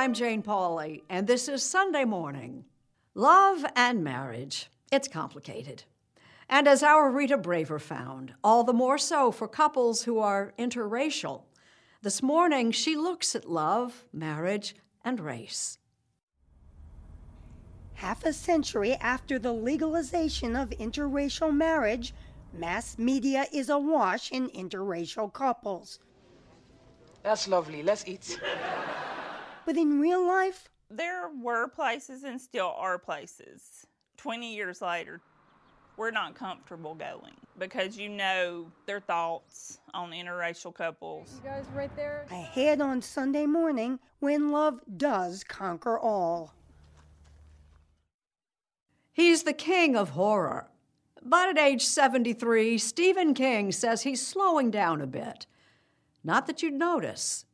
I'm Jane Pauley, and this is Sunday Morning. Love and marriage. It's complicated. And as our Rita Braver found, all the more so for couples who are interracial. This morning, she looks at love, marriage, and race. Half a century after the legalization of interracial marriage, mass media is awash in interracial couples. That's lovely. Let's eat. But in real life, there were places and still are places 20 years later we're not comfortable going because you know their thoughts on interracial couples You guys right there? ahead on Sunday morning when love does conquer all. He's the king of horror. But at age 73, Stephen King says he's slowing down a bit. Not that you'd notice.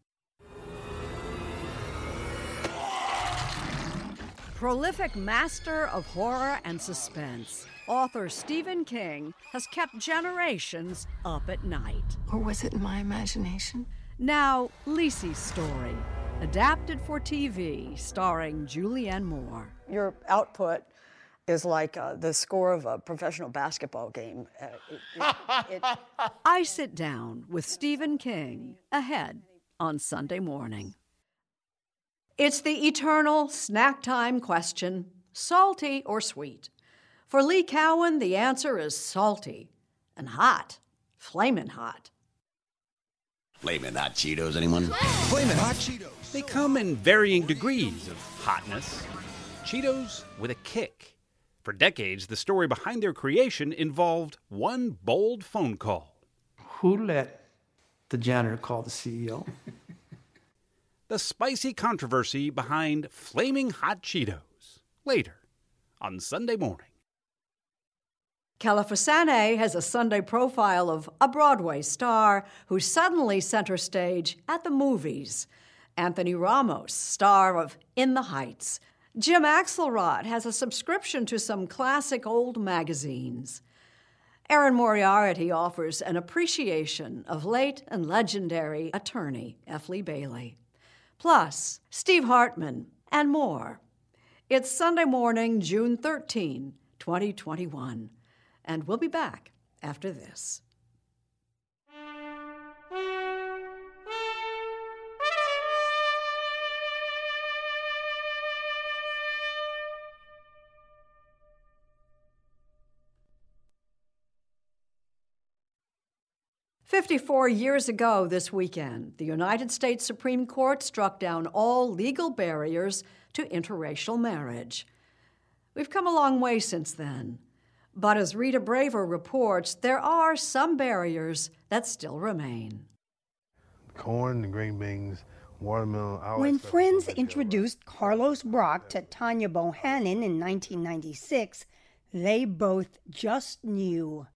Prolific master of horror and suspense, author Stephen King has kept generations up at night. Or was it my imagination? Now, Lisey's story, adapted for TV, starring Julianne Moore. your output is like uh, the score of a professional basketball game. Uh, it- it- it- I Sit Down with Stephen King ahead on Sunday morning. It's the eternal snack time question salty or sweet? For Lee Cowan, the answer is salty and hot, flamin' hot. Flamin' hot Cheetos, anyone? Flamin' hot Cheetos. They come in varying degrees of hotness. Cheetos with a kick. For decades, the story behind their creation involved one bold phone call. Who let the janitor call the CEO? The spicy controversy behind flaming hot Cheetos later on Sunday morning. Kelefa Sanneh has a Sunday profile of a Broadway star who suddenly center stage at the movies. Anthony Ramos, star of In the Heights. Jim Axelrod has a subscription to some classic old magazines. Erin Moriarty offers an appreciation of late and legendary attorney F. Lee Bailey. Plus, Steve Hartman and more. It's Sunday morning, June 13, 2021, and we'll be back after this. 54 years ago this weekend, the United States Supreme Court struck down all legal barriers to interracial marriage. We've come a long way since then. But as Rita Braver reports, there are some barriers that still remain. Corn, the green beans, watermelon. When. Friends introduced Carlos Brock to Tanya Bohannon in 1996, they both just knew.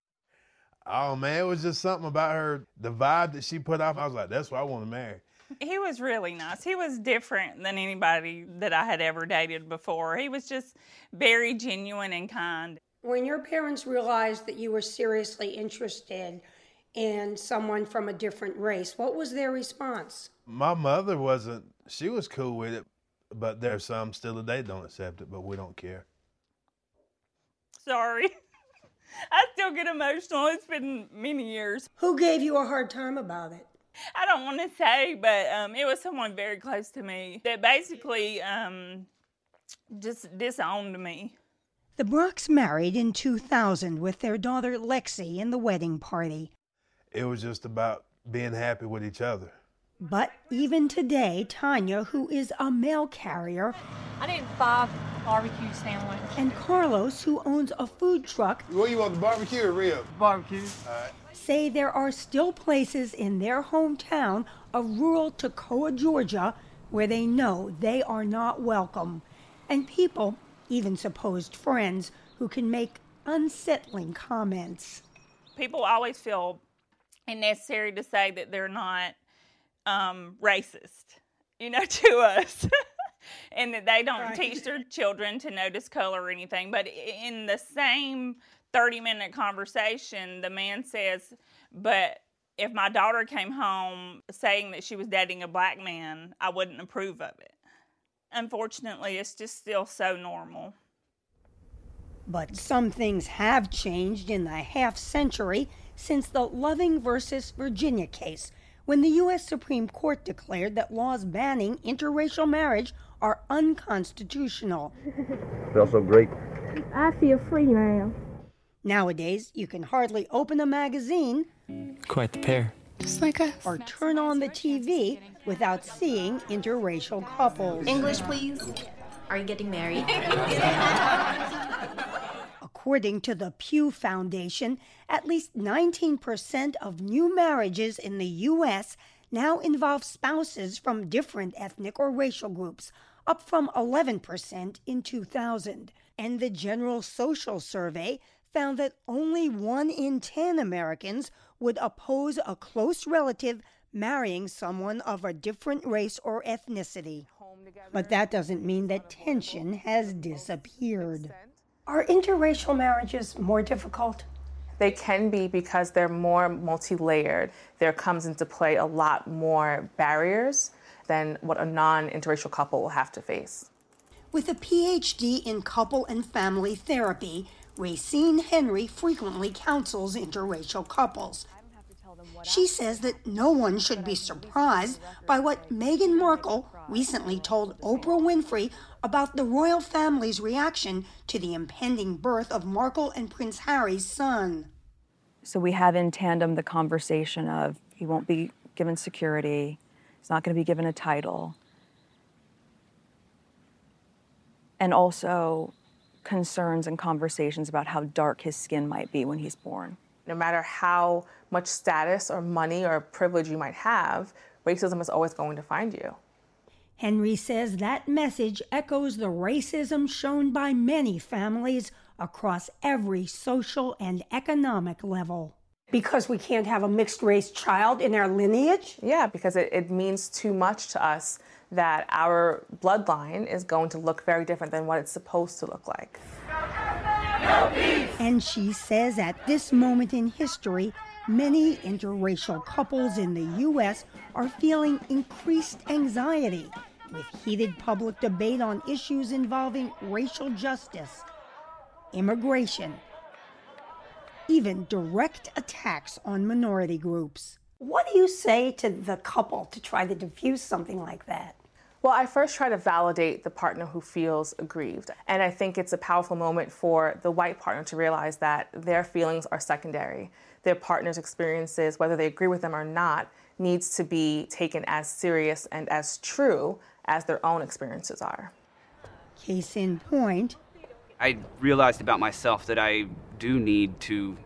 Oh man, it was just something about her, the vibe that she put off. I was like, that's what I want to marry. He was really nice. He was different than anybody that I had ever dated before. He was just very genuine and kind. When your parents realized that you were seriously interested in someone from a different race, what was their response? My mother wasn't. She was cool with it, but there's some still today don't accept it, but we don't care. Sorry. I still get emotional. It's been many years. Who gave you a hard time about it? I don't want to say, but um, it was someone very close to me that basically um, just disowned me. The Brocks married in 2000 with their daughter Lexi in the wedding party. It was just about being happy with each other. But even today, Tanya, who is a mail carrier, I need five barbecue sandwiches. and Carlos, who owns a food truck, What you want, the barbecue or rib? Barbecue. say there are still places in their hometown of rural Toccoa, Georgia, where they know they are not welcome, and people, even supposed friends, who can make unsettling comments. People always feel it necessary to say that they're not um, racist, you know, to us. and that they don't Right. teach their children to notice color or anything. But in the same 30 minute conversation, the man says, But if my daughter came home saying that she was dating a black man, I wouldn't approve of it. Unfortunately, it's just still so normal. But some things have changed in the half century since the Loving versus Virginia case, when the U.S. Supreme Court declared that laws banning interracial marriage are unconstitutional. Felt so great. I feel free now. Nowadays, you can hardly open a magazine Quite the pair. Just like us. or turn on the TV without seeing interracial couples. English, please. Are you getting married? According to the Pew Foundation, at least 19% of new marriages in the U.S. now involve spouses from different ethnic or racial groups, up from 11% in 2000. And the General Social Survey found that only one in 10 Americans would oppose a close relative marrying someone of a different race or ethnicity. But that doesn't mean that tension has disappeared. Are interracial marriages more difficult? They can be because they're more multi layered. There comes into play a lot more barriers than what a non interracial couple will have to face. With a PhD in couple and family therapy, Racine Henry frequently counsels interracial couples. She says that no one should be surprised by what Meghan Markle recently told Oprah Winfrey about the royal family's reaction to the impending birth of Markle and Prince Harry's son. So we have in tandem the conversation of he won't be given security, he's not going to be given a title, and also concerns and conversations about how dark his skin might be when he's born. No matter how much status or money or privilege you might have, racism is always going to find you. Henry says that message echoes the racism shown by many families across every social and economic level. Because we can't have a mixed race child in our lineage? Yeah, because it, it means too much to us that our bloodline is going to look very different than what it's supposed to look like. And she says at this moment in history, many interracial couples in the U.S. are feeling increased anxiety with heated public debate on issues involving racial justice, immigration, even direct attacks on minority groups. What do you say to the couple to try to diffuse something like that? Well, I first try to validate the partner who feels aggrieved. And I think it's a powerful moment for the white partner to realize that their feelings are secondary. Their partner's experiences, whether they agree with them or not, needs to be taken as serious and as true as their own experiences are. Case in point, I realized about myself that I do need to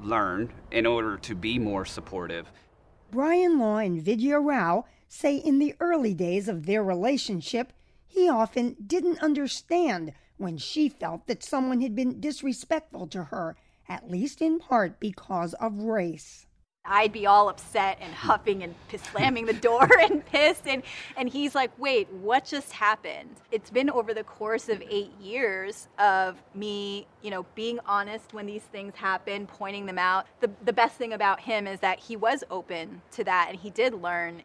learn in order to be more supportive. Brian Law and Vidya Rao say in the early days of their relationship, he often didn't understand when she felt that someone had been disrespectful to her, at least in part because of race. I'd be all upset and hmm. huffing and slamming the door and pissed and and he's like, "Wait, what just happened?" It's been over the course of 8 years of me, you know, being honest when these things happen, pointing them out. The the best thing about him is that he was open to that and he did learn.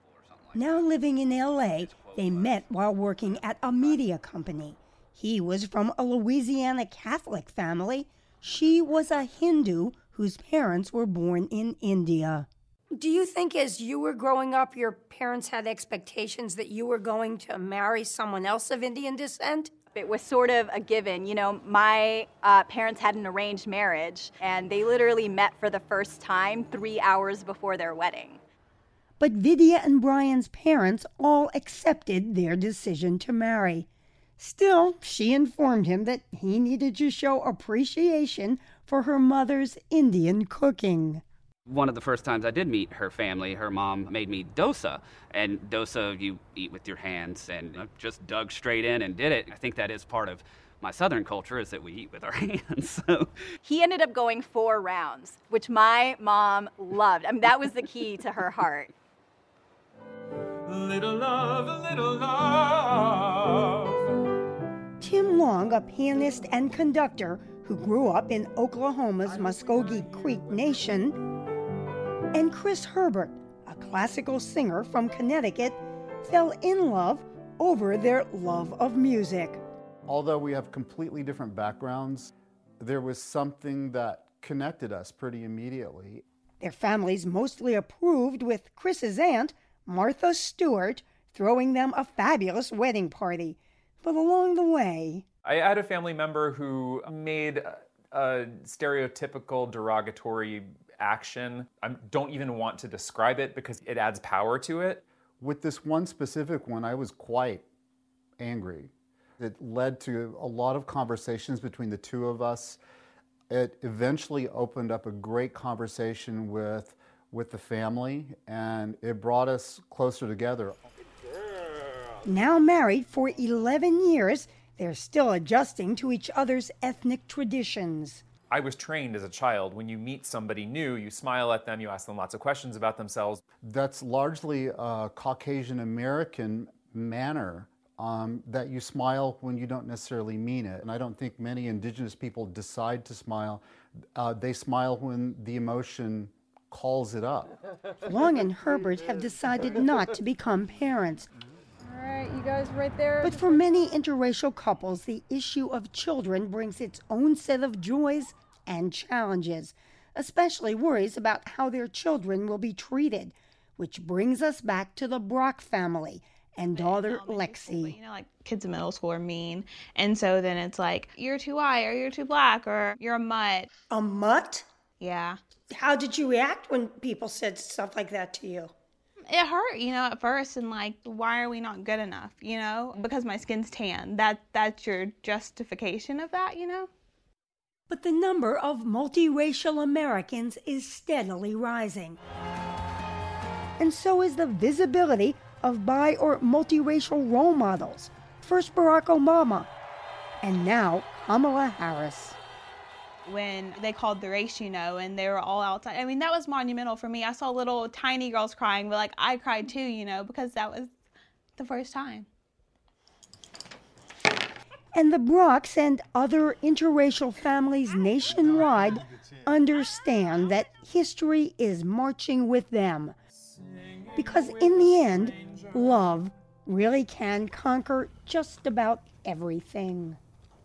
Now living in LA, they met while working at a media company. He was from a Louisiana Catholic family. She was a Hindu whose parents were born in India. Do you think as you were growing up, your parents had expectations that you were going to marry someone else of Indian descent? It was sort of a given. You know, my uh, parents had an arranged marriage, and they literally met for the first time three hours before their wedding. But Vidya and Brian's parents all accepted their decision to marry. Still, she informed him that he needed to show appreciation for her mother's Indian cooking. One of the first times I did meet her family, her mom made me dosa. And dosa, you eat with your hands, and I just dug straight in and did it. I think that is part of my southern culture is that we eat with our hands. So he ended up going four rounds, which my mom loved. I mean, that was the key to her heart. Little love, little love. Tim Long, a pianist and conductor who grew up in Oklahoma's Muskogee Creek Nation, and Chris Herbert, a classical singer from Connecticut, fell in love over their love of music. Although we have completely different backgrounds, there was something that connected us pretty immediately. Their families mostly approved, with Chris's aunt, Martha Stewart, throwing them a fabulous wedding party. But along the way, I had a family member who made a, a stereotypical derogatory action. I don't even want to describe it because it adds power to it. With this one specific one, I was quite angry. It led to a lot of conversations between the two of us. It eventually opened up a great conversation with with the family and it brought us closer together. Now married for 11 years, they're still adjusting to each other's ethnic traditions. I was trained as a child when you meet somebody new, you smile at them, you ask them lots of questions about themselves. That's largely a Caucasian American manner um, that you smile when you don't necessarily mean it. And I don't think many indigenous people decide to smile. Uh, they smile when the emotion calls it up. Long and Herbert have decided not to become parents. All right, you guys right there. But for many interracial couples, the issue of children brings its own set of joys and challenges, especially worries about how their children will be treated, which brings us back to the Brock family and daughter Lexi. You know, like kids in middle school are mean. And so then it's like, you're too white or you're too black or you're a mutt. A mutt? Yeah. How did you react when people said stuff like that to you? It hurt, you know, at first and like why are we not good enough, you know? Because my skin's tan. That that's your justification of that, you know? But the number of multiracial Americans is steadily rising. And so is the visibility of bi or multiracial role models. First Barack Obama, and now Kamala Harris. When they called the race, you know, and they were all outside. I mean, that was monumental for me. I saw little tiny girls crying, but like I cried too, you know, because that was the first time. And the Brocks and other interracial families nationwide understand that history is marching with them. Because in the end, love really can conquer just about everything.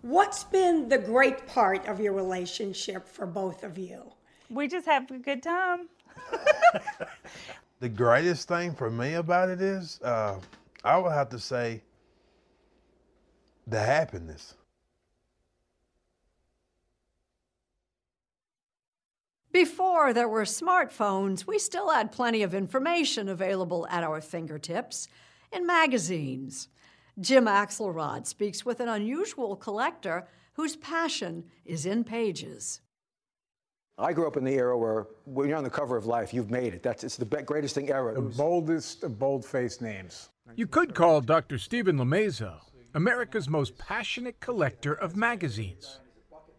What's been the great part of your relationship for both of you? We just have a good time. The greatest thing for me about it is, uh, I would have to say, the happiness. Before there were smartphones, we still had plenty of information available at our fingertips in magazines. Jim Axelrod speaks with an unusual collector whose passion is in pages. I grew up in the era where when you're on the cover of Life, you've made it. That's it's the greatest thing ever. The boldest of bold-faced names. You could call Dr. Steven Lomazow America's most passionate collector of magazines,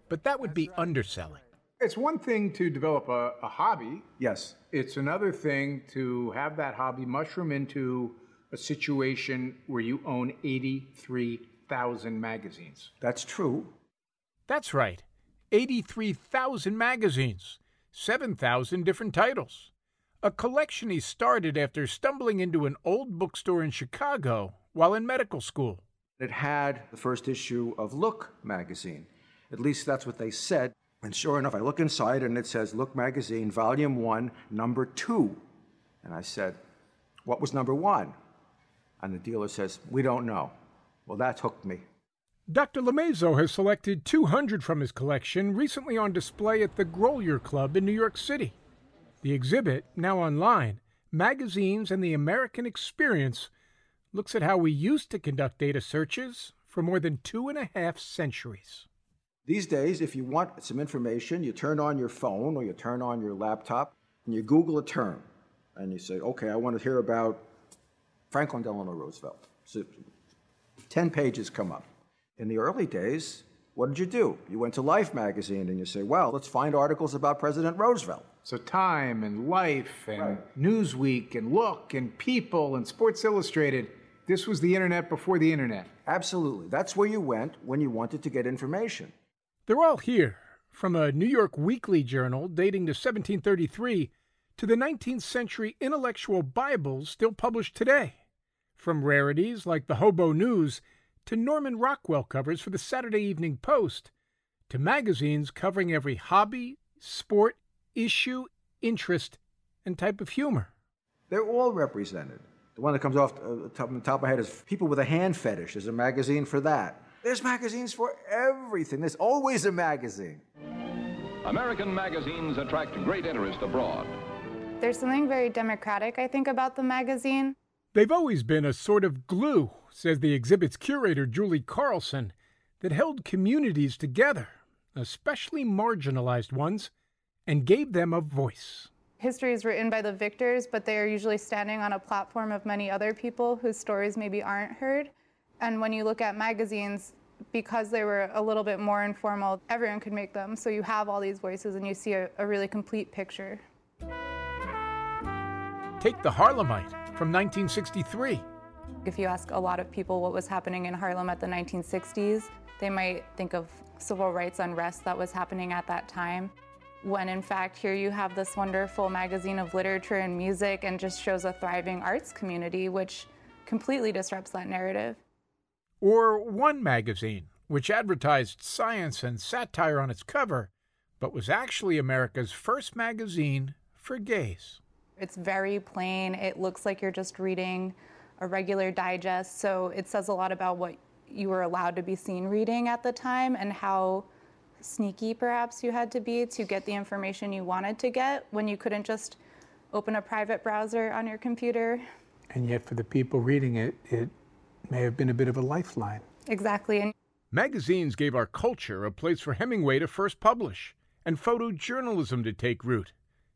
but that would be underselling. It's one thing to develop a, a hobby. Yes. It's another thing to have that hobby mushroom into a situation where you own 83,000 magazines. That's true. That's right. 83,000 magazines, 7,000 different titles. A collection he started after stumbling into an old bookstore in Chicago while in medical school. It had the first issue of Look magazine. At least that's what they said. And sure enough, I look inside and it says Look magazine, volume one, number two. And I said, What was number one? And the dealer says, We don't know. Well, that hooked me. Dr. Lomazow has selected 200 from his collection recently on display at the Grolier Club in New York City. The exhibit, now online, Magazines and the American Experience, looks at how we used to conduct data searches for more than two and a half centuries. These days, if you want some information, you turn on your phone or you turn on your laptop and you Google a term. And you say, okay, I want to hear about Franklin Delano Roosevelt. So 10 pages come up. In the early days, what did you do? You went to Life magazine and you say, well, let's find articles about President Roosevelt. So Time and Life and Newsweek and Look and People and Sports Illustrated. This was the internet before the internet. Absolutely. That's where you went when you wanted to get information. They're all here, from a New York weekly journal dating to 1733 to the 19th century intellectual Bibles still published today. From rarities like the Hobo News to Norman Rockwell covers for the Saturday Evening Post to magazines covering every hobby, sport, issue, interest, and type of humor. They're all represented. The one that comes off uh, top, on the top of my head is People with a Hand Fetish. There's a magazine for that. There's magazines for everything. There's always a magazine. American magazines attract great interest abroad. There's something very democratic, I think, about the magazine. They've always been a sort of glue, says the exhibit's curator, Julie Carlson, that held communities together, especially marginalized ones, and gave them a voice. History is written by the victors, but they are usually standing on a platform of many other people whose stories maybe aren't heard. And when you look at magazines, because they were a little bit more informal, everyone could make them. So you have all these voices and you see a, a really complete picture. Take the Harlemite from 1963. If you ask a lot of people what was happening in Harlem at the 1960s, they might think of civil rights unrest that was happening at that time. When in fact, here you have this wonderful magazine of literature and music and just shows a thriving arts community, which completely disrupts that narrative. Or One Magazine, which advertised science and satire on its cover, but was actually America's first magazine for gays. It's very plain. It looks like you're just reading a regular digest. So it says a lot about what you were allowed to be seen reading at the time and how sneaky perhaps you had to be to get the information you wanted to get when you couldn't just open a private browser on your computer. And yet, for the people reading it, it may have been a bit of a lifeline. Exactly. And Magazines gave our culture a place for Hemingway to first publish and photojournalism to take root.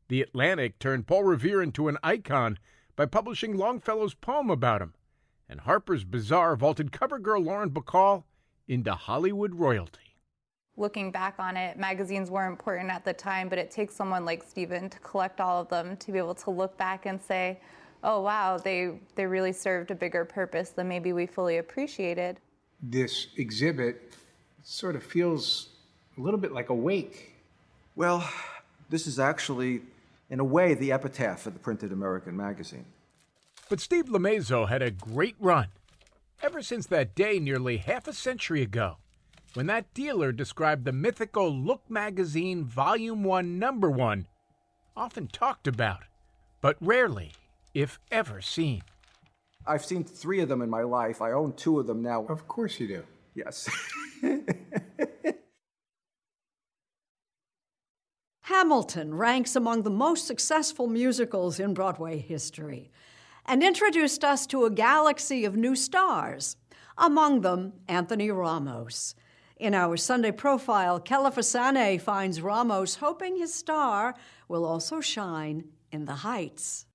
The Atlantic turned Paul Revere into an icon, by publishing Longfellow's poem about him, and Harper's Bazaar vaulted cover girl Lauren Bacall into Hollywood royalty. Looking back on it, magazines were important at the time, but it takes someone like Steven to collect all of them to be able to look back and say, oh wow, they, they really served a bigger purpose than maybe we fully appreciated. This exhibit sort of feels a little bit like a wake. Well, this is actually, in a way, the epitaph of the printed American magazine. But Steve Lomazow had a great run. Ever since that day nearly half a century ago, when that dealer described the mythical Look magazine Volume 1, Number 1, often talked about, but rarely, if ever, seen. I've seen three of them in my life. I own two of them now. Of course you do. Yes. Hamilton ranks among the most successful musicals in Broadway history and introduced us to a galaxy of new stars, among them Anthony Ramos. In our Sunday profile, Kelefa Sanneh finds Ramos hoping his star will also shine in the heights.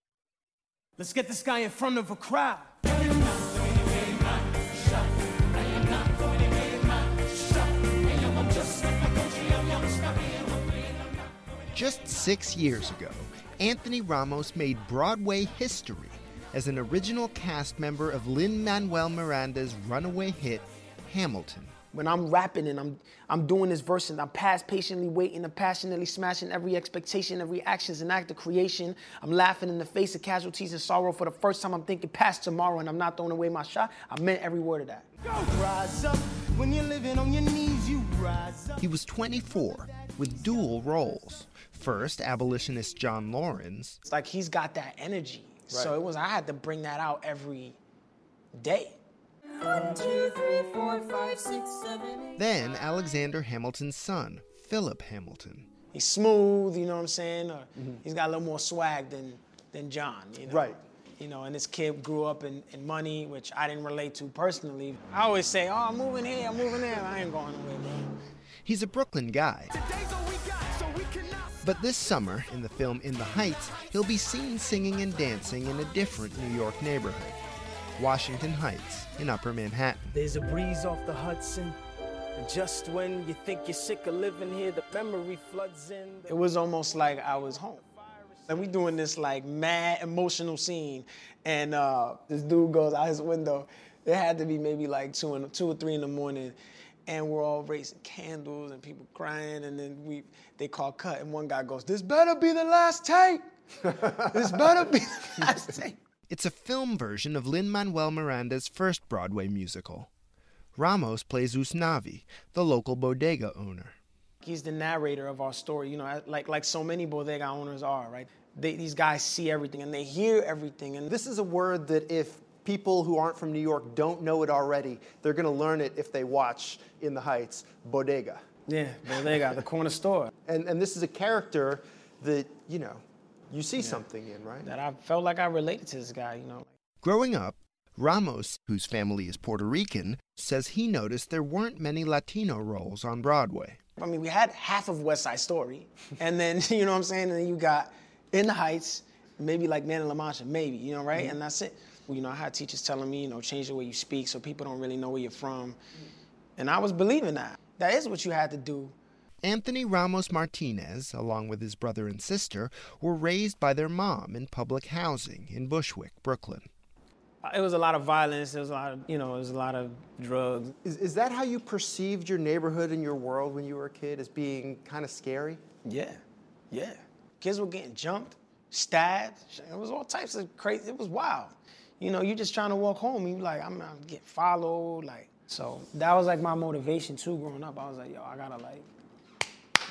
Let's get this guy in front of a crowd. Just six years ago, Anthony Ramos made Broadway history as an original cast member of Lin Manuel Miranda's runaway hit, Hamilton. When I'm rapping and I'm I'm doing this verse and I'm past patiently waiting, I'm passionately smashing every expectation, every action's an act of creation. I'm laughing in the face of casualties and sorrow for the first time. I'm thinking past tomorrow and I'm not throwing away my shot. I meant every word of that. Rise up when you're living on your knees, you rise up. He was 24 with dual roles. First, abolitionist John Laurens, It's like he's got that energy. So it was I had to bring that out every day. One, two, three, four, five, six, seven, eight. then Alexander Hamilton's son, Philip Hamilton. He's smooth, you know what I'm saying? Or mm-hmm. he's got a little more swag than than John, you know. Right. You know, and this kid grew up in, in money, which I didn't relate to personally. I always say, oh, I'm moving here, I'm moving there. I ain't going nowhere, bro. He's a Brooklyn guy. But this summer, in the film In the Heights, he'll be seen singing and dancing in a different New York neighborhood Washington Heights in Upper Manhattan. There's a breeze off the Hudson. And just when you think you're sick of living here, the memory floods in. It was almost like I was home. And we doing this like mad emotional scene. And uh, this dude goes out his window. It had to be maybe like two, in, two or three in the morning. And we're all raising candles and people crying. And then we they call cut. And one guy goes, This better be the last take. this better be the last take. It's a film version of Lin Manuel Miranda's first Broadway musical. Ramos plays Usnavi, the local bodega owner. He's the narrator of our story, you know, like like so many bodega owners are, right? They, these guys see everything and they hear everything, and This is a word that if people who aren't from New York don't know it already, they're going to learn it if they watch In the Heights, bodega. yeah, bodega, the corner store. And, and this is a character that, you know, you see something in, right? That I felt like I related to this guy, you know. Growing up, Ramos, whose family is Puerto Rican, says he noticed there weren't many Latino roles on Broadway. I mean, we had half of West Side Story, and then you know what I'm saying, and then you got In the Heights, maybe like Man in La Mancha, maybe, you know, right? Mm-hmm. And that's it. Well, you know, I had teachers telling me, you know, change the way you speak so people don't really know where you're from, and I was believing that. That is what you had to do. Anthony Ramos Martinez, along with his brother and sister, were raised by their mom in public housing in Bushwick, Brooklyn. Uh, it was a lot of violence. There was a lot of, you know, it was a lot of drugs. Is, is that how you perceived your neighborhood and your world when you were a kid, as being kind of scary? Yeah, yeah. Kids were getting jumped, stabbed. It was all types of crazy. It was wild. You know, you're just trying to walk home and you like, I'm, I'm getting followed. Like, so that was like my motivation too. Growing up, I was like, yo, I gotta like,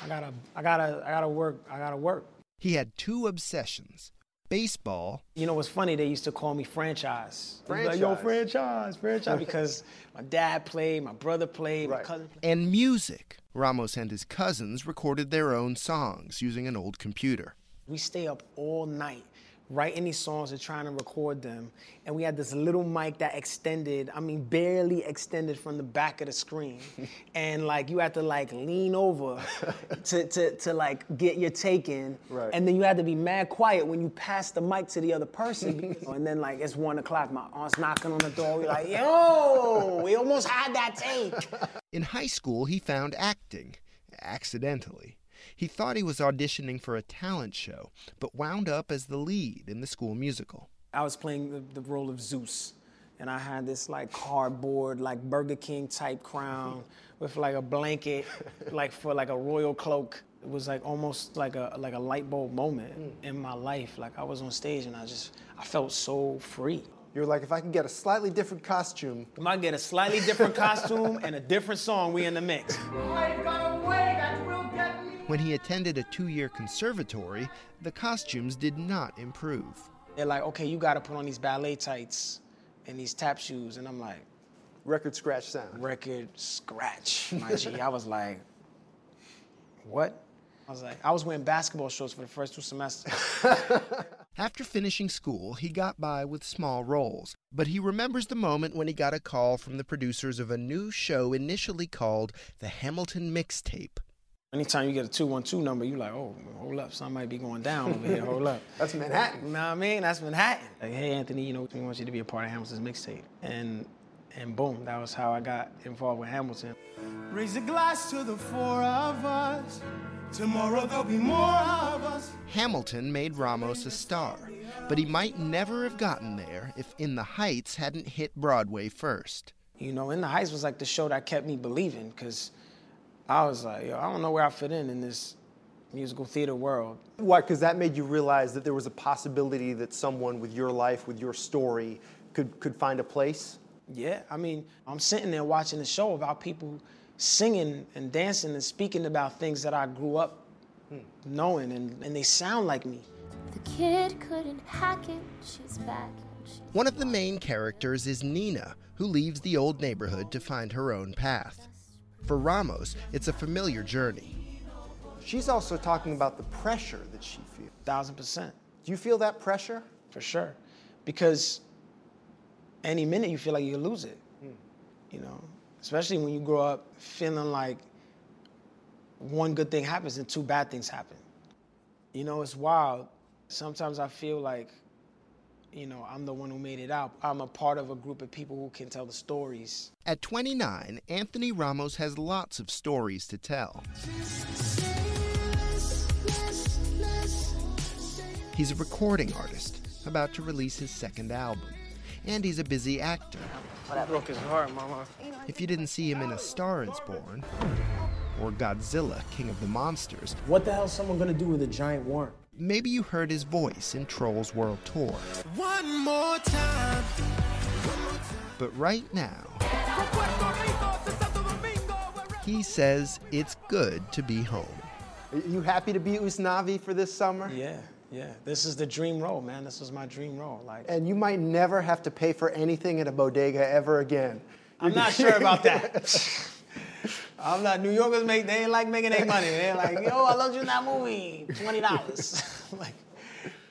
I gotta, I gotta, I gotta work. I gotta work. He had two obsessions baseball You know what's funny? They used to call me franchise. They was Like, yo, franchise, franchise, because my dad played, my brother played, my cousin played. and music. Ramos and his cousins recorded their own songs using an old computer. We stay up all night writing these songs and trying to record them. And we had this little mic that extended, I mean, barely extended from the back of the screen. and like you had to like lean over to, to, to like get your take in. Right. And then you had to be mad quiet when you passed the mic to the other person. and then like it's one o'clock, my aunt's knocking on the door. We're like, yo, we almost had that take. In high school, he found acting, accidentally. He thought he was auditioning for a talent show, but wound up as the lead in the school musical. I was playing the, the role of Zeus, and I had this like cardboard, like Burger King type crown with like a blanket, like for like a royal cloak. It was like almost like a like a light bulb moment hmm. in my life. Like I was on stage and I just I felt so free. You're like, if I can get a slightly different costume. If I get a slightly different costume and a different song, we in the mix. When he attended a two year conservatory, the costumes did not improve. They're like, okay, you got to put on these ballet tights and these tap shoes, and I'm like, record scratch sound. Record scratch, my G. I was like, what? I was like, I was wearing basketball shorts for the first two semesters. After finishing school, he got by with small roles, but he remembers the moment when he got a call from the producers of a new show initially called The Hamilton Mixtape. Anytime you get a 212 number, you're like, oh, hold up, something might be going down over here, hold up. That's Manhattan. You know what I mean? That's Manhattan. Like, hey, Anthony, you know, we want you to be a part of Hamilton's mixtape. And and boom, that was how I got involved with Hamilton. Raise a glass to the four of us. Tomorrow there'll be more of us. Hamilton made Ramos a star, but he might never have gotten there if In the Heights hadn't hit Broadway first. You know, In the Heights was like the show that kept me believing because I was like, yo, I don't know where I fit in in this musical theater world. Why? Because that made you realize that there was a possibility that someone with your life, with your story, could could find a place. Yeah, I mean, I'm sitting there watching the show about people singing and dancing and speaking about things that I grew up hmm. knowing, and, and they sound like me. The kid couldn't hack it, she's back. One of the main characters is Nina, who leaves the old neighborhood to find her own path. For Ramos, it's a familiar journey. She's also talking about the pressure that she feels. Thousand percent. Do you feel that pressure? For sure. Because any minute you feel like you lose it. Hmm. You know, especially when you grow up feeling like one good thing happens and two bad things happen. You know, it's wild. Sometimes I feel like, you know, I'm the one who made it out. I'm a part of a group of people who can tell the stories. At 29, Anthony Ramos has lots of stories to tell. He's a recording artist, about to release his second album. And he's a busy actor. I broke his heart, mama. If you didn't see him in A Star is Born, or Godzilla, King of the Monsters, What the hell is someone gonna do with a giant worm? Maybe you heard his voice in Trolls World Tour. One more time. But right now, he says it's good to be home. Are you happy to be Usnavi for this summer? Yeah, yeah. This is the dream role, man. This was my dream role. Like, And you might never have to pay for anything at a bodega ever again. I'm not sure about that. I'm not. New Yorkers make they ain't like making their money. They're like, yo, I loved you in that movie. Twenty dollars. like,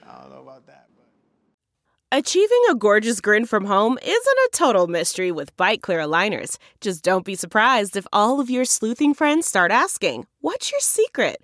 I don't know about that. But. Achieving a gorgeous grin from home isn't a total mystery with Byte Clear aligners. Just don't be surprised if all of your sleuthing friends start asking, What's your secret?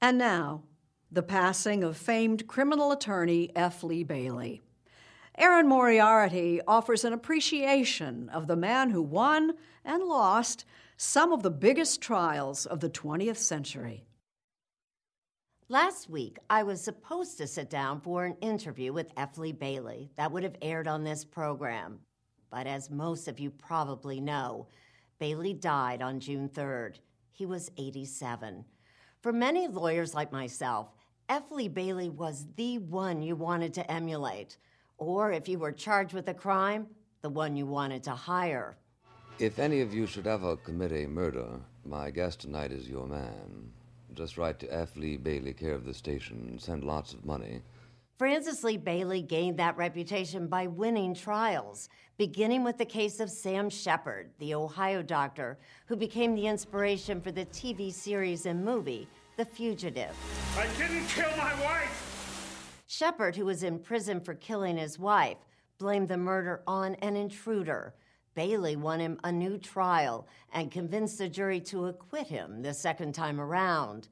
And now, the passing of famed criminal attorney F. Lee Bailey. Erin Moriarty offers an appreciation of the man who won and lost some of the biggest trials of the 20th century. Last week, I was supposed to sit down for an interview with F. Lee Bailey that would have aired on this program. But as most of you probably know, Bailey died on June 3rd. He was 87. For many lawyers like myself, F. Lee Bailey was the one you wanted to emulate, or if you were charged with a crime, the one you wanted to hire. If any of you should ever commit a murder, my guest tonight is your man. Just write to F. Lee Bailey, care of the station, and send lots of money. Francis Lee Bailey gained that reputation by winning trials, beginning with the case of Sam Shepard, the Ohio doctor who became the inspiration for the TV series and movie The Fugitive. I didn't kill my wife! Sheppard, who was in prison for killing his wife, blamed the murder on an intruder. Bailey won him a new trial and convinced the jury to acquit him the second time around.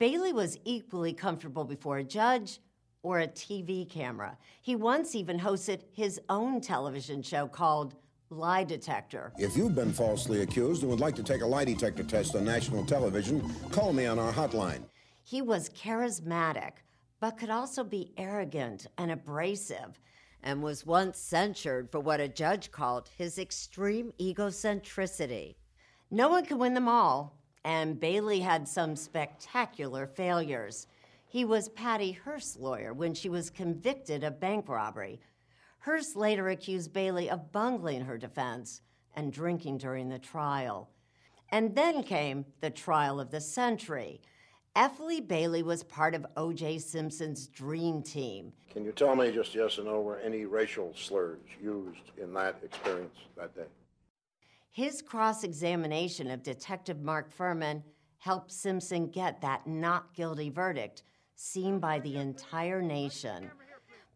Bailey was equally comfortable before a judge or a TV camera. He once even hosted his own television show called Lie Detector. If you've been falsely accused and would like to take a lie detector test on national television, call me on our hotline. He was charismatic, but could also be arrogant and abrasive, and was once censured for what a judge called his extreme egocentricity. No one can win them all, and Bailey had some spectacular failures. He was Patty Hearst's lawyer when she was convicted of bank robbery. Hearst later accused Bailey of bungling her defense and drinking during the trial. And then came the trial of the century. F. Lee Bailey was part of O.J. Simpson's dream team. Can you tell me just yes or no were any racial slurs used in that experience that day? His cross examination of Detective Mark Fuhrman helped Simpson get that not guilty verdict seen by the entire nation.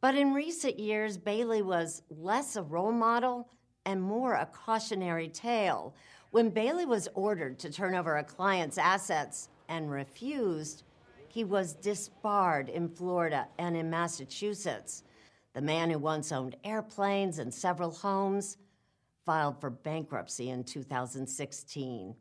But in recent years, Bailey was less a role model and more a cautionary tale. When Bailey was ordered to turn over a client's assets and refused, he was disbarred in Florida and in Massachusetts. The man who once owned airplanes and several homes filed for bankruptcy in 2016.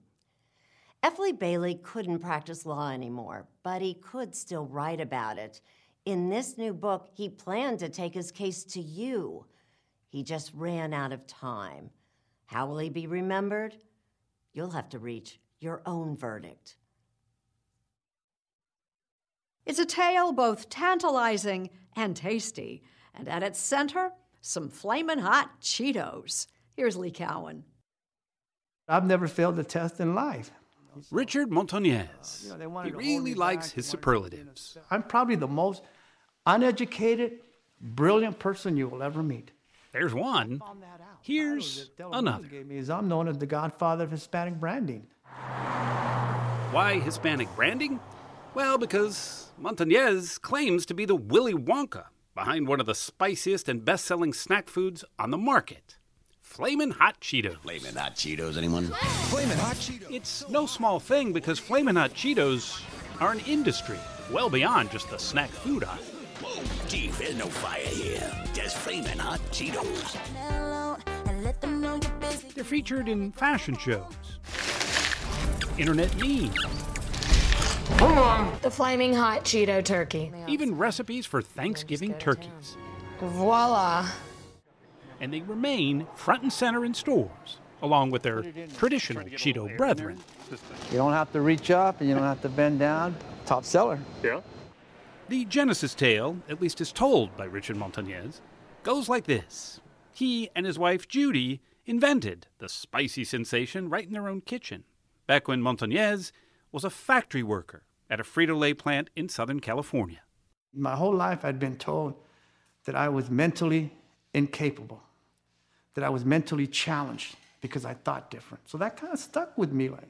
F. Lee Bailey couldn't practice law anymore, but he could still write about it. In this new book, he planned to take his case to you. He just ran out of time. How will he be remembered? You'll have to reach your own verdict. It's a tale both tantalizing and tasty, and at its center, some flamin' hot Cheetos. Here's Lee Cowan. I've never failed a test in life. Richard Montañez. he really likes his superlatives. I'm probably the most uneducated, brilliant person you will ever meet. There's one. Here's another. I'm known as the godfather of Hispanic branding. Why Hispanic branding? Well, because Montañez claims to be the Willy Wonka behind one of the spiciest and best selling snack foods on the market. Flamin' Hot Cheetos. Flamin' Hot Cheetos, anyone? Flamin' Hot Cheetos. It's no small thing because Flamin' Hot Cheetos are an industry well beyond just the snack food aisle. Whoa, gee, there's no fire here. Just Flamin' Hot Cheetos. They're featured in fashion shows, internet memes, The Flaming Hot Cheeto Turkey. even recipes for Thanksgiving turkeys. Voila. And they remain front and center in stores, along with their traditional Cheeto brethren. You don't have to reach up and you don't have to bend down. Top seller. Yeah. The Genesis tale, at least as told by Richard Montañez, goes like this. He and his wife Judy invented the spicy sensation right in their own kitchen, back when Montañez was a factory worker at a Frito Lay plant in Southern California. My whole life I'd been told that I was mentally incapable, that I was mentally challenged because I thought different. So that kind of stuck with me like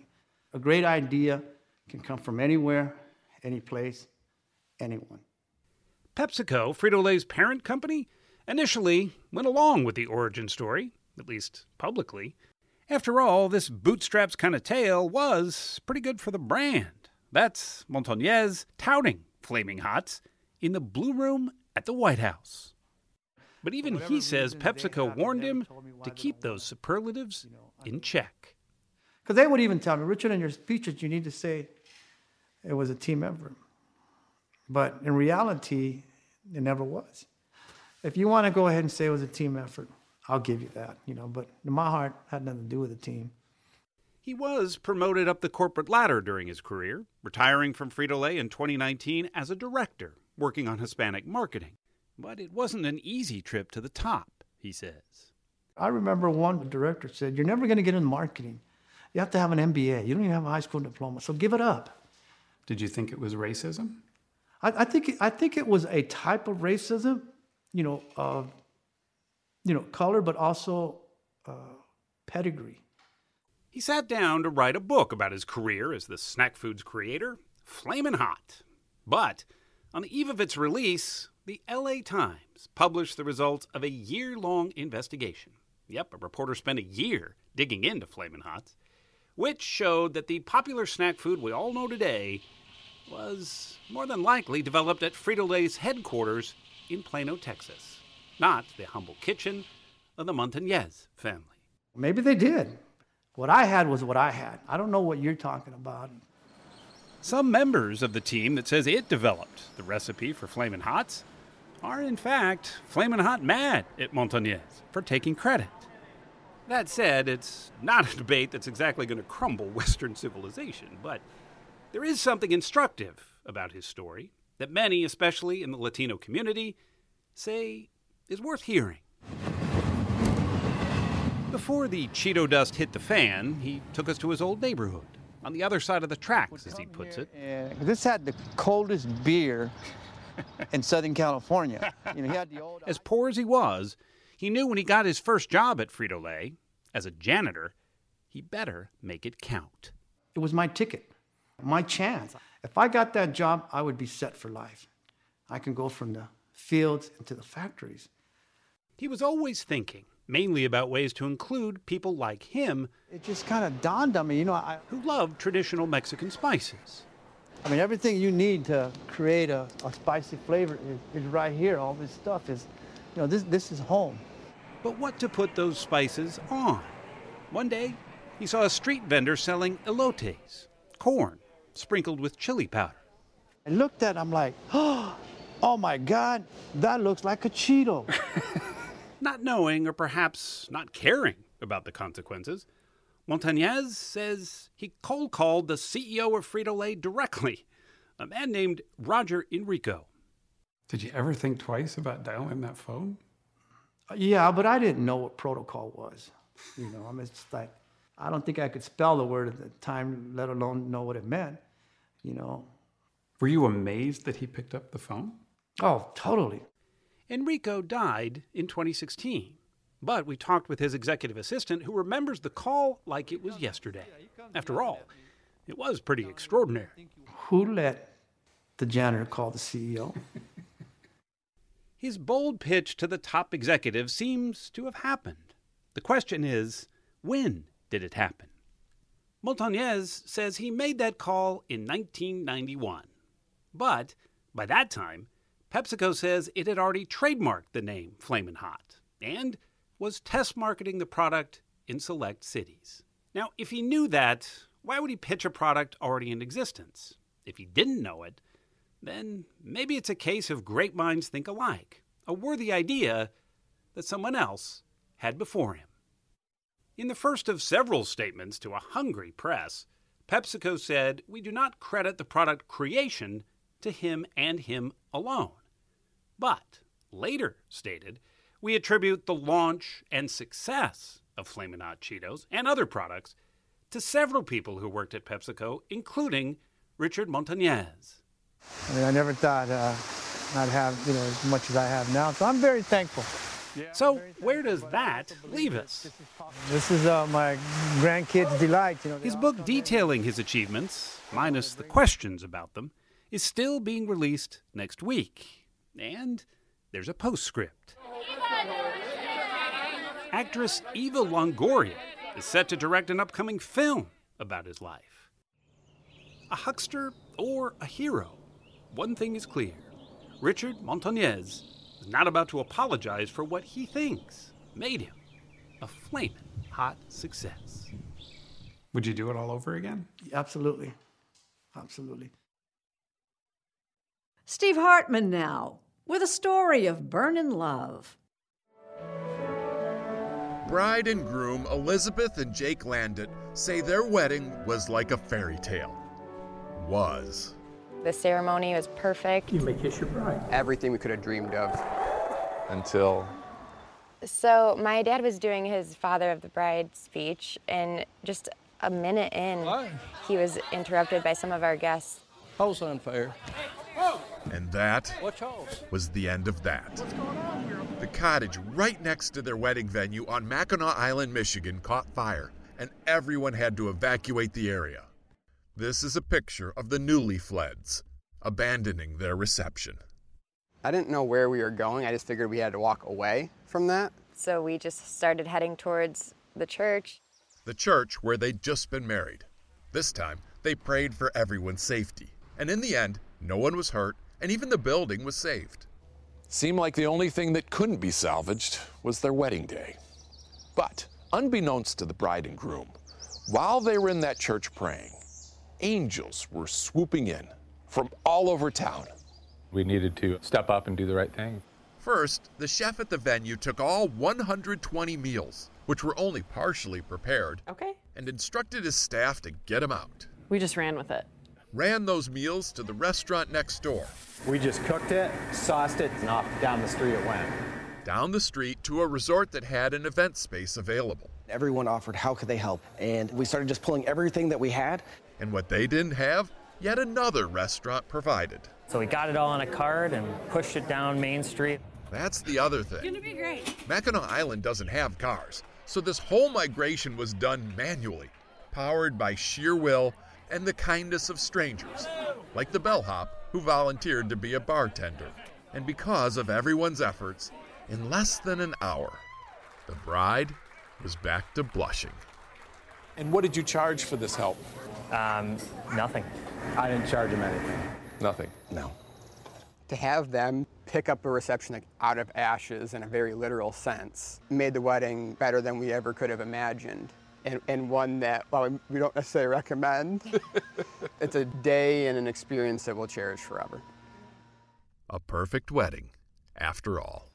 a great idea can come from anywhere, any place, anyone. PepsiCo, Frito Lay's parent company, initially went along with the origin story, at least publicly. After all, this bootstraps kind of tale was pretty good for the brand. That's Montañez touting Flaming Hots in the Blue Room at the White House. But even he says PepsiCo warned him to keep those superlatives in check. Because they would even tell me, Richard, in your speeches, you need to say it was a team effort. But in reality, it never was. If you want to go ahead and say it was a team effort, I'll give you that, you know, but in my heart had nothing to do with the team. He was promoted up the corporate ladder during his career, retiring from Frito Lay in 2019 as a director working on Hispanic marketing. But it wasn't an easy trip to the top, he says. I remember one director said, You're never going to get into marketing. You have to have an MBA. You don't even have a high school diploma, so give it up. Did you think it was racism? I, I think I think it was a type of racism, you know, of you know, color, but also uh, pedigree. He sat down to write a book about his career as the snack foods creator, Flamin' Hot. But on the eve of its release, the LA Times published the results of a year long investigation. Yep, a reporter spent a year digging into Flamin' Hots, which showed that the popular snack food we all know today was more than likely developed at Frito Lay's headquarters in Plano, Texas, not the humble kitchen of the Montañez family. Maybe they did. What I had was what I had. I don't know what you're talking about. Some members of the team that says it developed the recipe for Flamin' Hots are, in fact, Flamin' Hot mad at Montañez for taking credit. That said, it's not a debate that's exactly going to crumble Western civilization, but there is something instructive about his story that many, especially in the Latino community, say is worth hearing. Before the Cheeto dust hit the fan, he took us to his old neighborhood on the other side of the tracks, as he puts it. This had the coldest beer in Southern California. You know, he had the old. As poor as he was, he knew when he got his first job at Frito Lay as a janitor, he better make it count. It was my ticket, my chance. If I got that job, I would be set for life. I can go from the fields into the factories. He was always thinking, mainly about ways to include people like him It just kind of dawned on me, you know, I, who loved traditional Mexican spices. I mean, everything you need to create a, a spicy flavor is, is right here. All this stuff is, you know, this, this is home. But what to put those spices on? One day, he saw a street vendor selling elotes, corn sprinkled with chili powder. I looked at it, I'm like, oh my God, that looks like a Cheeto. Not knowing, or perhaps not caring about the consequences, Montañez says he cold called the CEO of Frito Lay directly, a man named Roger Enrico. Did you ever think twice about dialing that phone? Yeah, but I didn't know what protocol was. You know, I mean, it's like, I don't think I could spell the word at the time, let alone know what it meant. You know, Were you amazed that he picked up the phone? oh, totally. Enrico died in 2016, but we talked with his executive assistant who remembers the call like it was yesterday. After all, it was pretty extraordinary. Who let the janitor call the CEO? His bold pitch to the top executive seems to have happened. The question is, when did it happen? Montañez says he made that call in 1991. But by that time, PepsiCo says it had already trademarked the name Flamin' Hot and was test marketing the product in select cities. Now, if he knew that, why would he pitch a product already in existence? If he didn't know it, then maybe it's a case of great minds think alike, a worthy idea that someone else had before him. In the first of several statements to a hungry press, PepsiCo said, We do not credit the product creation to him and him alone. But later stated, we attribute the launch and success of Flamin' Hot Cheetos and other products to several people who worked at PepsiCo, including Richard Montañez. I mean, I never thought uh, I'd have, you know, as much as I have now. So I'm very thankful. So, where does that leave us? This is uh, my grandkids' delight. You know, His book detailing his achievements, minus the questions about them, is still being released next week. And there's a postscript. Actress Eva Longoria is set to direct an upcoming film about his life. A huckster or a hero? One thing is clear Richard Montañez is not about to apologize for what he thinks made him a flaming hot success. Would you do it all over again? Absolutely. Absolutely. Steve Hartman now, with a story of burnin' love. Bride and groom Elizabeth and Jake Landit say their wedding was like a fairy tale. Was. The ceremony was perfect. You may kiss your bride. Everything we could have dreamed of. Until. So, my dad was doing his father of the bride speech, and just a minute in, he was interrupted by some of our guests. House on fire. And that was the end of that. The cottage right next to their wedding venue on Mackinac Island, Michigan caught fire, and everyone had to evacuate the area. This is a picture of the newly fleds abandoning their reception. I didn't know where we were going. I just figured we had to walk away from that. So, we just started heading towards the church. The church where they'd just been married. This time, they prayed for everyone's safety. And in the end, no one was hurt, and even the building was saved. Seemed like the only thing that couldn't be salvaged was their wedding day. But, unbeknownst to the bride and groom, while they were in that church praying, angels were swooping in from all over town. We needed to step up and do the right thing. First, the chef at the venue took all 120 meals, which were only partially prepared, Okay. and instructed his staff to get them out. We just ran with it. Ran those meals to the restaurant next door, We just cooked it, sauced it, and off down the street it went. down the street to a resort that had an event space available. Everyone offered how could they help, and we started just pulling everything that we had. And what they didn't have, yet another restaurant provided. So we got it all on a cart and pushed it down Main Street. That's the other thing. It's Gonna be great. Mackinac Island doesn't have cars, so this whole migration was done manually, powered by sheer will and the kindness of strangers, like the bellhop who volunteered to be a bartender. And because of everyone's efforts, in less than an hour, the bride was back to blushing. And what did you charge for this help? Um, nothing. I didn't charge him anything. Nothing. No. To have them pick up a reception out of ashes in a very literal sense made the wedding better than we ever could have imagined. And, and one that, well, we don't necessarily recommend. it's a day and an experience that we'll cherish forever. A perfect wedding, after all.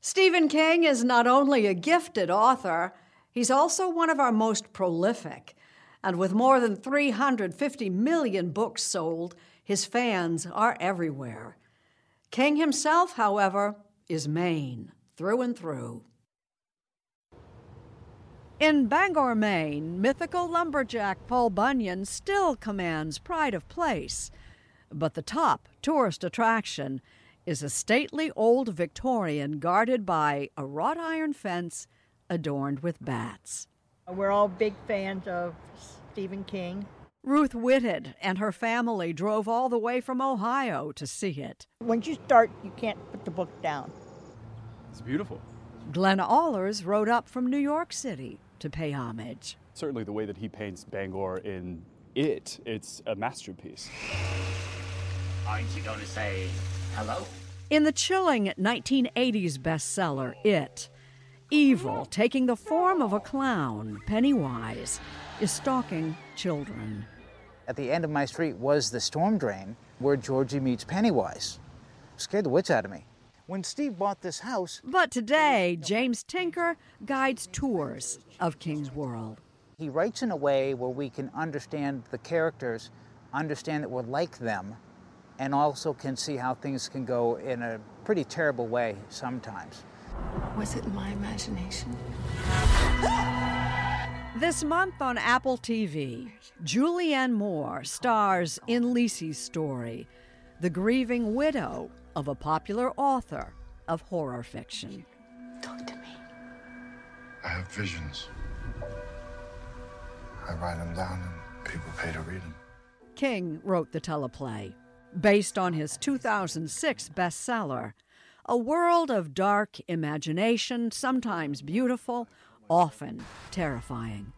Stephen King is not only a gifted author, he's also one of our most prolific. And with more than 350 million books sold, his fans are everywhere. King himself, however, is Maine, through and through. In Bangor, Maine, mythical lumberjack Paul Bunyan still commands pride of place. But the top tourist attraction is a stately old Victorian guarded by a wrought iron fence adorned with bats. We're all big fans of Stephen King. Ruth Whitted and her family drove all the way from Ohio to see it. Once you start, you can't put the book down. It's beautiful. Glenn Allers rode up from New York City to pay homage. Certainly, the way that he paints Bangor in it, it's a masterpiece. Aren't you going to say hello? In the chilling 1980s bestseller, It, evil, taking the form of a clown, Pennywise, is stalking children. At the end of my street was the storm drain where Georgie meets Pennywise. Scared the wits out of me. When Steve bought this house, But today, James Tinker guides tours of King's World. he writes in a way where we can understand the characters, understand that we're like them, and also can see how things can go in a pretty terrible way sometimes. Was it my imagination? This month on Apple TV, Julianne Moore stars in Lisey's story, the grieving widow of a popular author of horror fiction. Talk to me. I have visions. I write them down and people pay to read them. King wrote the teleplay, based on his 2006 bestseller, A World of Dark Imagination, sometimes beautiful, often terrifying.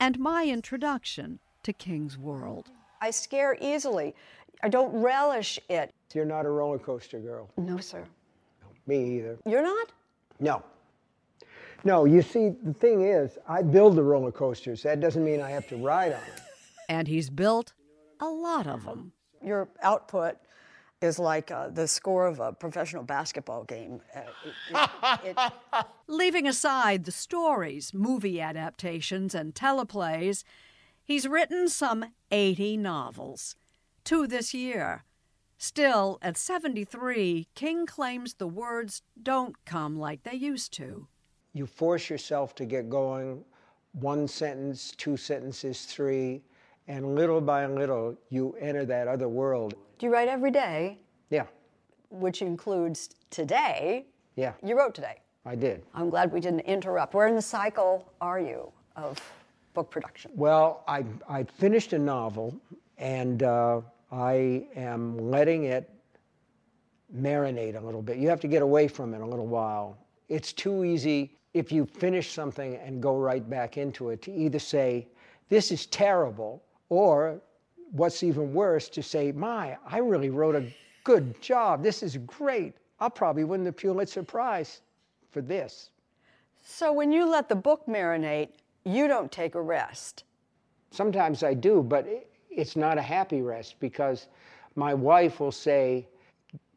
And my introduction to King's World. I scare easily. I don't relish it. You're not a roller coaster girl. No, sir. Me either. You're not? No. No, you see, the thing is, I build the roller coasters. That doesn't mean I have to ride on them. And he's built a lot of them. Your output is like uh, the score of a professional basketball game. Uh, it, it, Leaving aside the stories, movie adaptations, and teleplays, he's written some 80 novels. Two this year. Still, at 73, King claims the words don't come like they used to. You force yourself to get going, one sentence, two sentences, three, and little by little, you enter that other world. Do you write every day? Yeah. Which includes today. Yeah. You wrote today. I did. I'm glad we didn't interrupt. Where in the cycle are you of book production? Well, I, I finished a novel, and uh, I am letting it marinate a little bit. You have to get away from it a little while. It's too easy if you finish something and go right back into it to either say, this is terrible, or what's even worse, to say, my, I really wrote a good job. This is great. I'll probably win the Pulitzer Prize for this. So when you let the book marinate, you don't take a rest. Sometimes I do, but it's not a happy rest because my wife will say,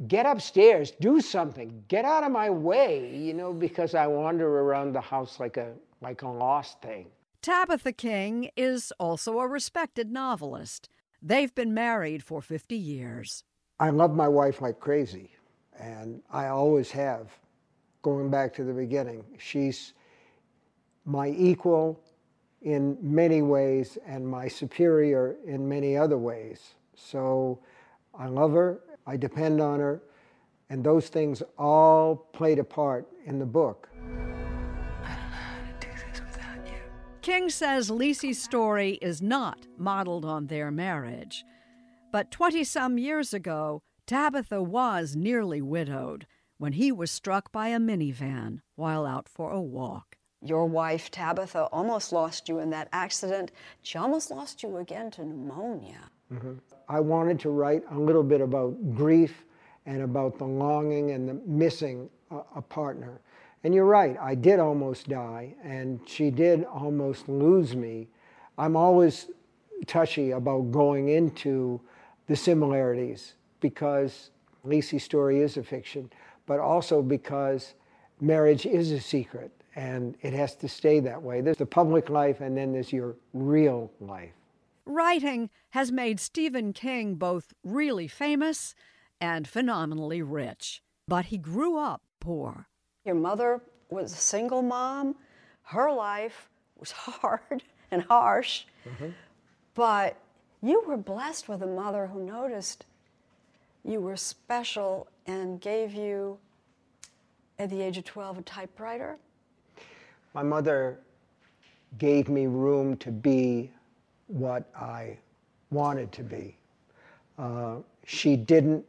Get upstairs, do something, get out of my way, you know, because I wander around the house like a like a lost thing. Tabitha King is also a respected novelist. They've been married for 50 years. I love my wife like crazy, and I always have, going back to the beginning. She's my equal in many ways and my superior in many other ways. So I love her, I depend on her, and those things all played a part in the book. King says Lisey's story is not modeled on their marriage. But 20 some years ago, Tabitha was nearly widowed when he was struck by a minivan while out for a walk. Your wife, Tabitha, almost lost you in that accident. She almost lost you again to pneumonia. Mm-hmm. I wanted to write a little bit about grief and about the longing and the missing a, a partner. And you're right, I did almost die, and she did almost lose me. I'm always touchy about going into the similarities because Lisey's story is a fiction, but also because marriage is a secret and it has to stay that way. There's the public life and then there's your real life. Writing has made Stephen King both really famous and phenomenally rich, but he grew up poor. Your mother was a single mom. Her life was hard and harsh, mm-hmm. but you were blessed with a mother who noticed you were special and gave you, at the age of 12, a typewriter? My mother gave me room to be what I wanted to be. Uh, she didn't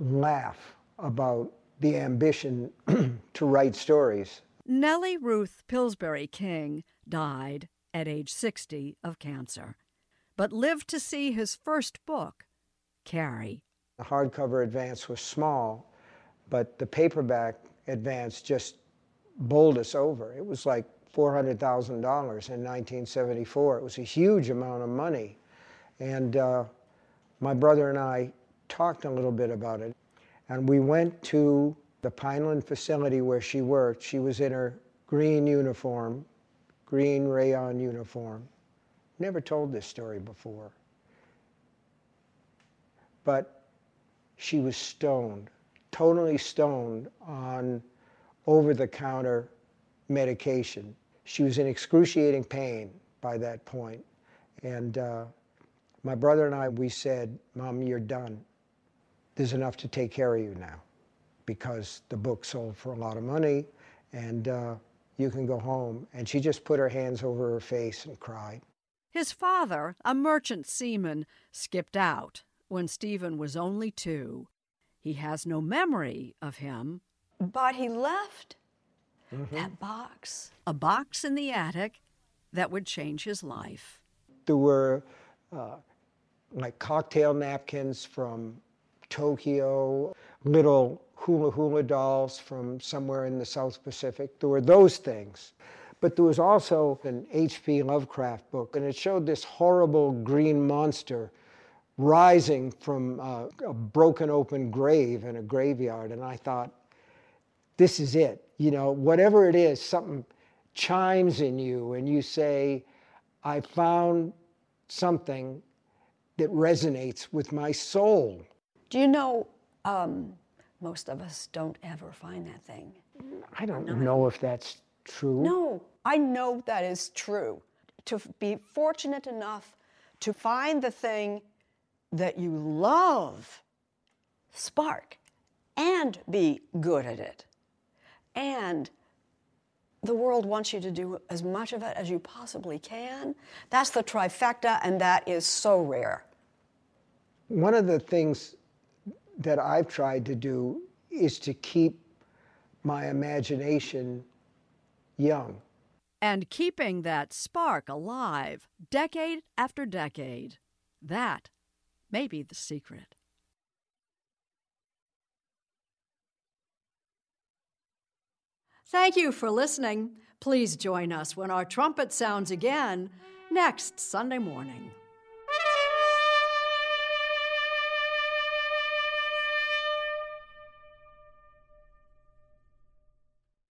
laugh about the ambition to write stories. Nellie Ruth Pillsbury King died at age 60 of cancer, but lived to see his first book, Carrie. The hardcover advance was small, but the paperback advance just bowled us over. It was like $400,000 in 1974. It was a huge amount of money. And uh, my brother and I talked a little bit about it. And we went to the Pineland facility where she worked. She was in her green uniform, green rayon uniform. Never told this story before. But she was stoned, totally stoned on over the counter medication. She was in excruciating pain by that point. And uh, my brother and I, we said, Mom, you're done. There's enough to take care of you now because the book sold for a lot of money and uh, you can go home. And she just put her hands over her face and cried. His father, a merchant seaman, skipped out when Stephen was only two. He has no memory of him. But he left mm-hmm. that box. A box in the attic that would change his life. There were uh, like cocktail napkins from Tokyo, little hula hula dolls from somewhere in the South Pacific. There were those things. But there was also an H.P. Lovecraft book, and it showed this horrible green monster rising from uh, a broken open grave in a graveyard. And I thought, this is it. You know, whatever it is, something chimes in you, and you say, I found something that resonates with my soul. Do you know um, most of us don't ever find that thing? I don't know if that's true. No, I know that is true. To be fortunate enough to find the thing that you love, spark, and be good at it. And the world wants you to do as much of it as you possibly can. That's the trifecta, and that is so rare. One of the things that I've tried to do is to keep my imagination young. And keeping that spark alive decade after decade. That may be the secret. Thank you for listening. Please join us when our trumpet sounds again next Sunday morning.